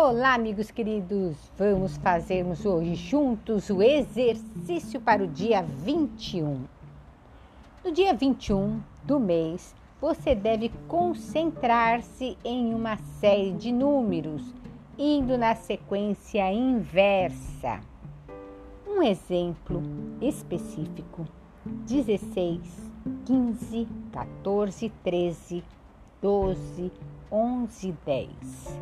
Olá, amigos queridos! Vamos fazermos hoje juntos o exercício para o dia 21. No dia 21 do mês, você deve concentrar-se em uma série de números, indo na sequência inversa. Um exemplo específico: 16, 15, 14, 13, 12, 11, 10.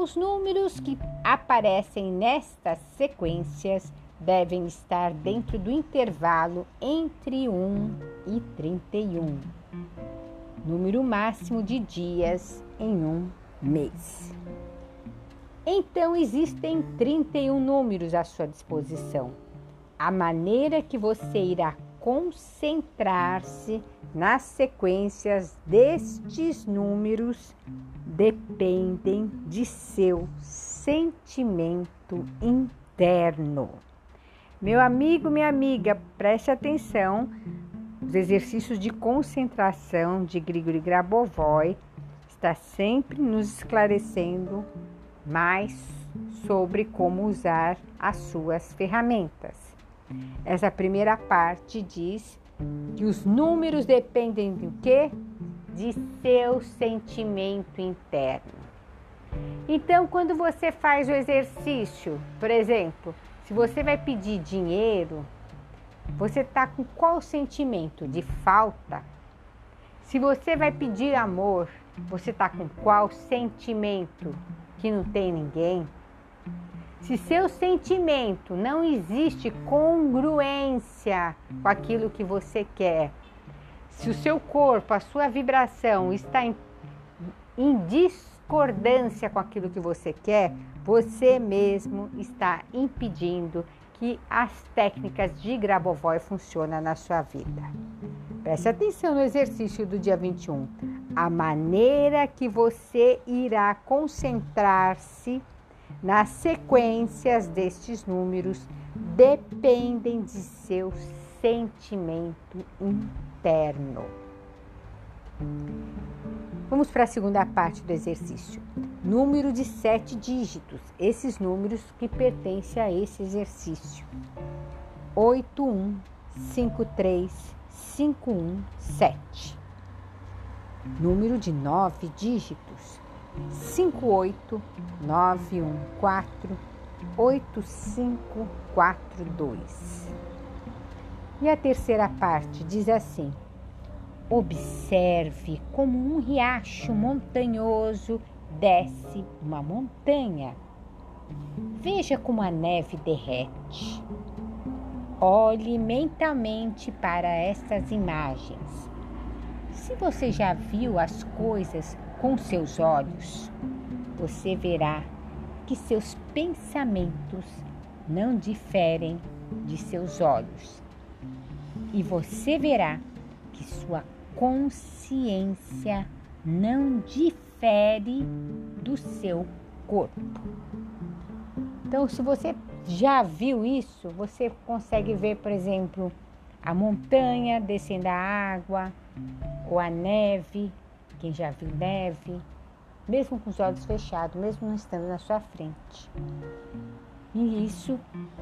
Os números que aparecem nestas sequências devem estar dentro do intervalo entre 1 e 31, número máximo de dias em um mês. Então, existem 31 números à sua disposição. A maneira que você irá concentrar-se nas sequências destes números dependem de seu sentimento interno. Meu amigo, minha amiga, preste atenção. Os exercícios de concentração de Grigori Grabovoi está sempre nos esclarecendo mais sobre como usar as suas ferramentas. Essa primeira parte diz que os números dependem do quê? De seu sentimento interno. Então, quando você faz o exercício, por exemplo, se você vai pedir dinheiro, você está com qual sentimento? De falta? Se você vai pedir amor, você está com qual sentimento? Que não tem ninguém? Se seu sentimento não existe congruência com aquilo que você quer, se o seu corpo, a sua vibração está em, em discordância com aquilo que você quer, você mesmo está impedindo que as técnicas de Grabovoi funcionem na sua vida. Preste atenção no exercício do dia 21. A maneira que você irá concentrar-se nas sequências destes números dependem de seu sentimento interno. Vamos para a segunda parte do exercício. Número de sete dígitos, esses números que pertencem a esse exercício: 8, 1, 5, 3, 5, 1, 7. Número de nove dígitos: 58914 8542. E a terceira parte diz assim: Observe como um riacho montanhoso desce uma montanha. Veja como a neve derrete. Olhe mentalmente para estas imagens. Se você já viu as coisas com seus olhos, você verá que seus pensamentos não diferem de seus olhos. E você verá que sua consciência não difere do seu corpo. Então, se você já viu isso, você consegue ver, por exemplo, a montanha descendo a água ou a neve quem já viu neve, mesmo com os olhos fechados, mesmo não estando na sua frente. E isso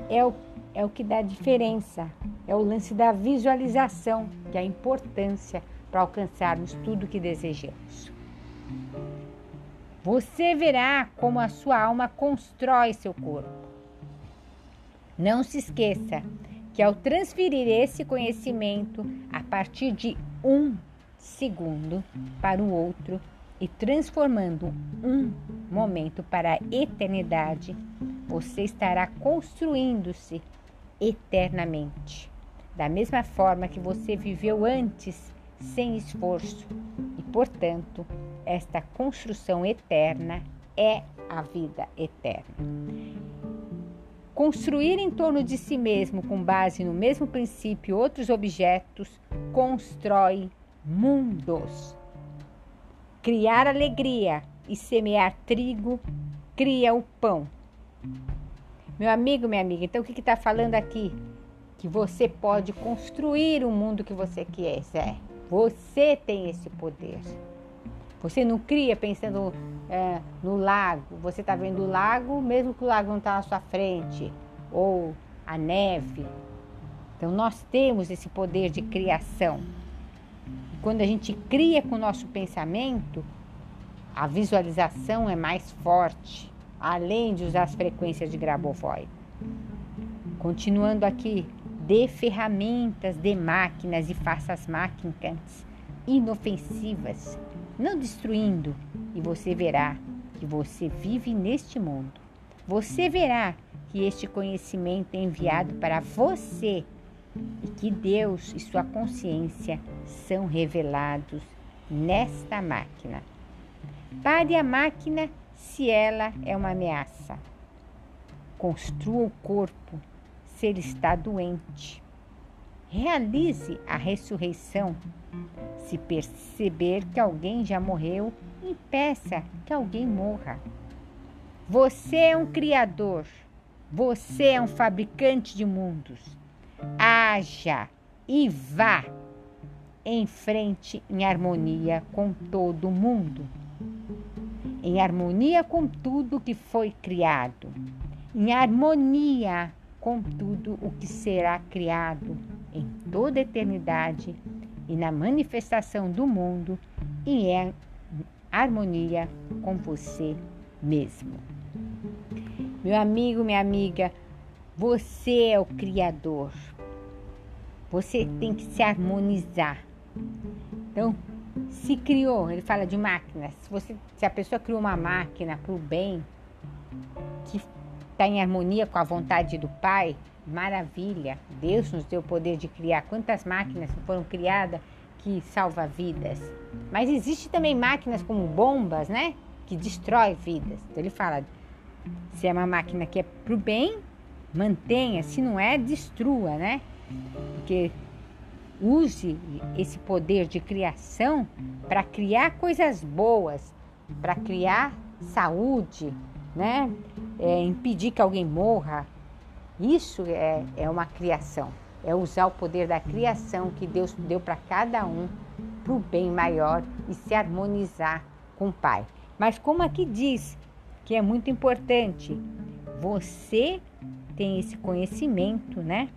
é o, é o que dá diferença, é o lance da visualização, que é a importância para alcançarmos tudo o que desejamos. Você verá como a sua alma constrói seu corpo. Não se esqueça que ao transferir esse conhecimento a partir de um segundo para o outro e transformando um momento para a eternidade, você estará construindo-se eternamente, da mesma forma que você viveu antes sem esforço, e portanto, esta construção eterna é a vida eterna. Construir em torno de si mesmo, com base no mesmo princípio, outros objetos, constrói mundos. Criar alegria e semear trigo cria o pão. Meu amigo, minha amiga, então o que está falando aqui? Que você pode construir o mundo que você quiser. Você tem esse poder. Você não cria pensando é, no lago. Você está vendo o lago, mesmo que o lago não está na sua frente, ou a neve. Então nós temos esse poder de criação. E quando a gente cria com o nosso pensamento, a visualização é mais forte, além de usar as frequências de Grabovoi. Continuando aqui, dê ferramentas, dê máquinas e faça as máquinas inofensivas, não destruindo, e você verá que você vive neste mundo. Você verá que este conhecimento é enviado para você e que Deus e sua consciência são revelados nesta máquina. Pare a máquina se ela é uma ameaça. Construa o corpo se ele está doente. Realize a ressurreição se perceber que alguém já morreu, impeça que alguém morra. Você é um criador, você é um fabricante de mundos. Haja e vá em frente em harmonia com todo mundo, em harmonia com tudo que foi criado, em harmonia com tudo o que será criado em toda a eternidade e na manifestação do mundo e em harmonia com você mesmo. Meu amigo, minha amiga, você é o Criador. Você tem que se harmonizar. Então, se criou, ele fala de máquinas. Se, você, se a pessoa criou uma máquina para o bem, que está em harmonia com a vontade do Pai, maravilha. Deus nos deu o poder de criar. Quantas máquinas foram criadas que salva vidas? Mas existe também máquinas como bombas, né? Que destrói vidas. Então ele fala, se é uma máquina que é para o bem, mantenha. Se não é, destrua, né? Porque use esse poder de criação para criar coisas boas, para criar saúde, né? É, impedir que alguém morra. Isso é, é uma criação, é usar o poder da criação que Deus deu para cada um para o bem maior e se harmonizar com o Pai. Mas como aqui diz que é muito importante, você tem esse conhecimento, né?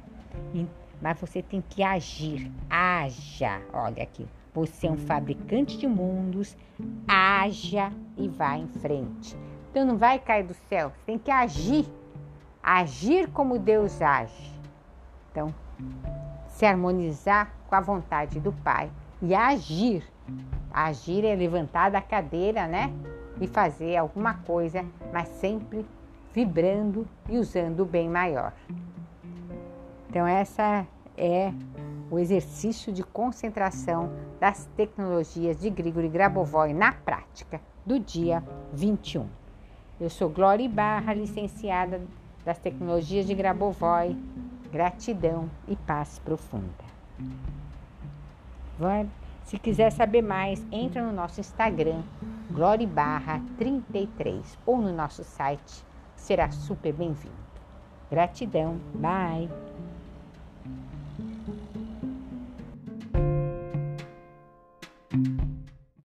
Mas você tem que agir. Haja. Olha aqui. Você é um fabricante de mundos. Haja e vá em frente. Então não vai cair do céu, você tem que agir. Agir como Deus age. Então, se harmonizar com a vontade do Pai e agir. Agir é levantar da cadeira, né? E fazer alguma coisa, mas sempre vibrando e usando o bem maior. Então, essa é o exercício de concentração das tecnologias de Grigori Grabovoi na prática do dia 21. Eu sou Glória Barra, licenciada das tecnologias de Grabovoi. Gratidão e paz profunda. Se quiser saber mais, entra no nosso Instagram, Glória Barra 33, ou no nosso site, será super bem-vindo. Gratidão, bye!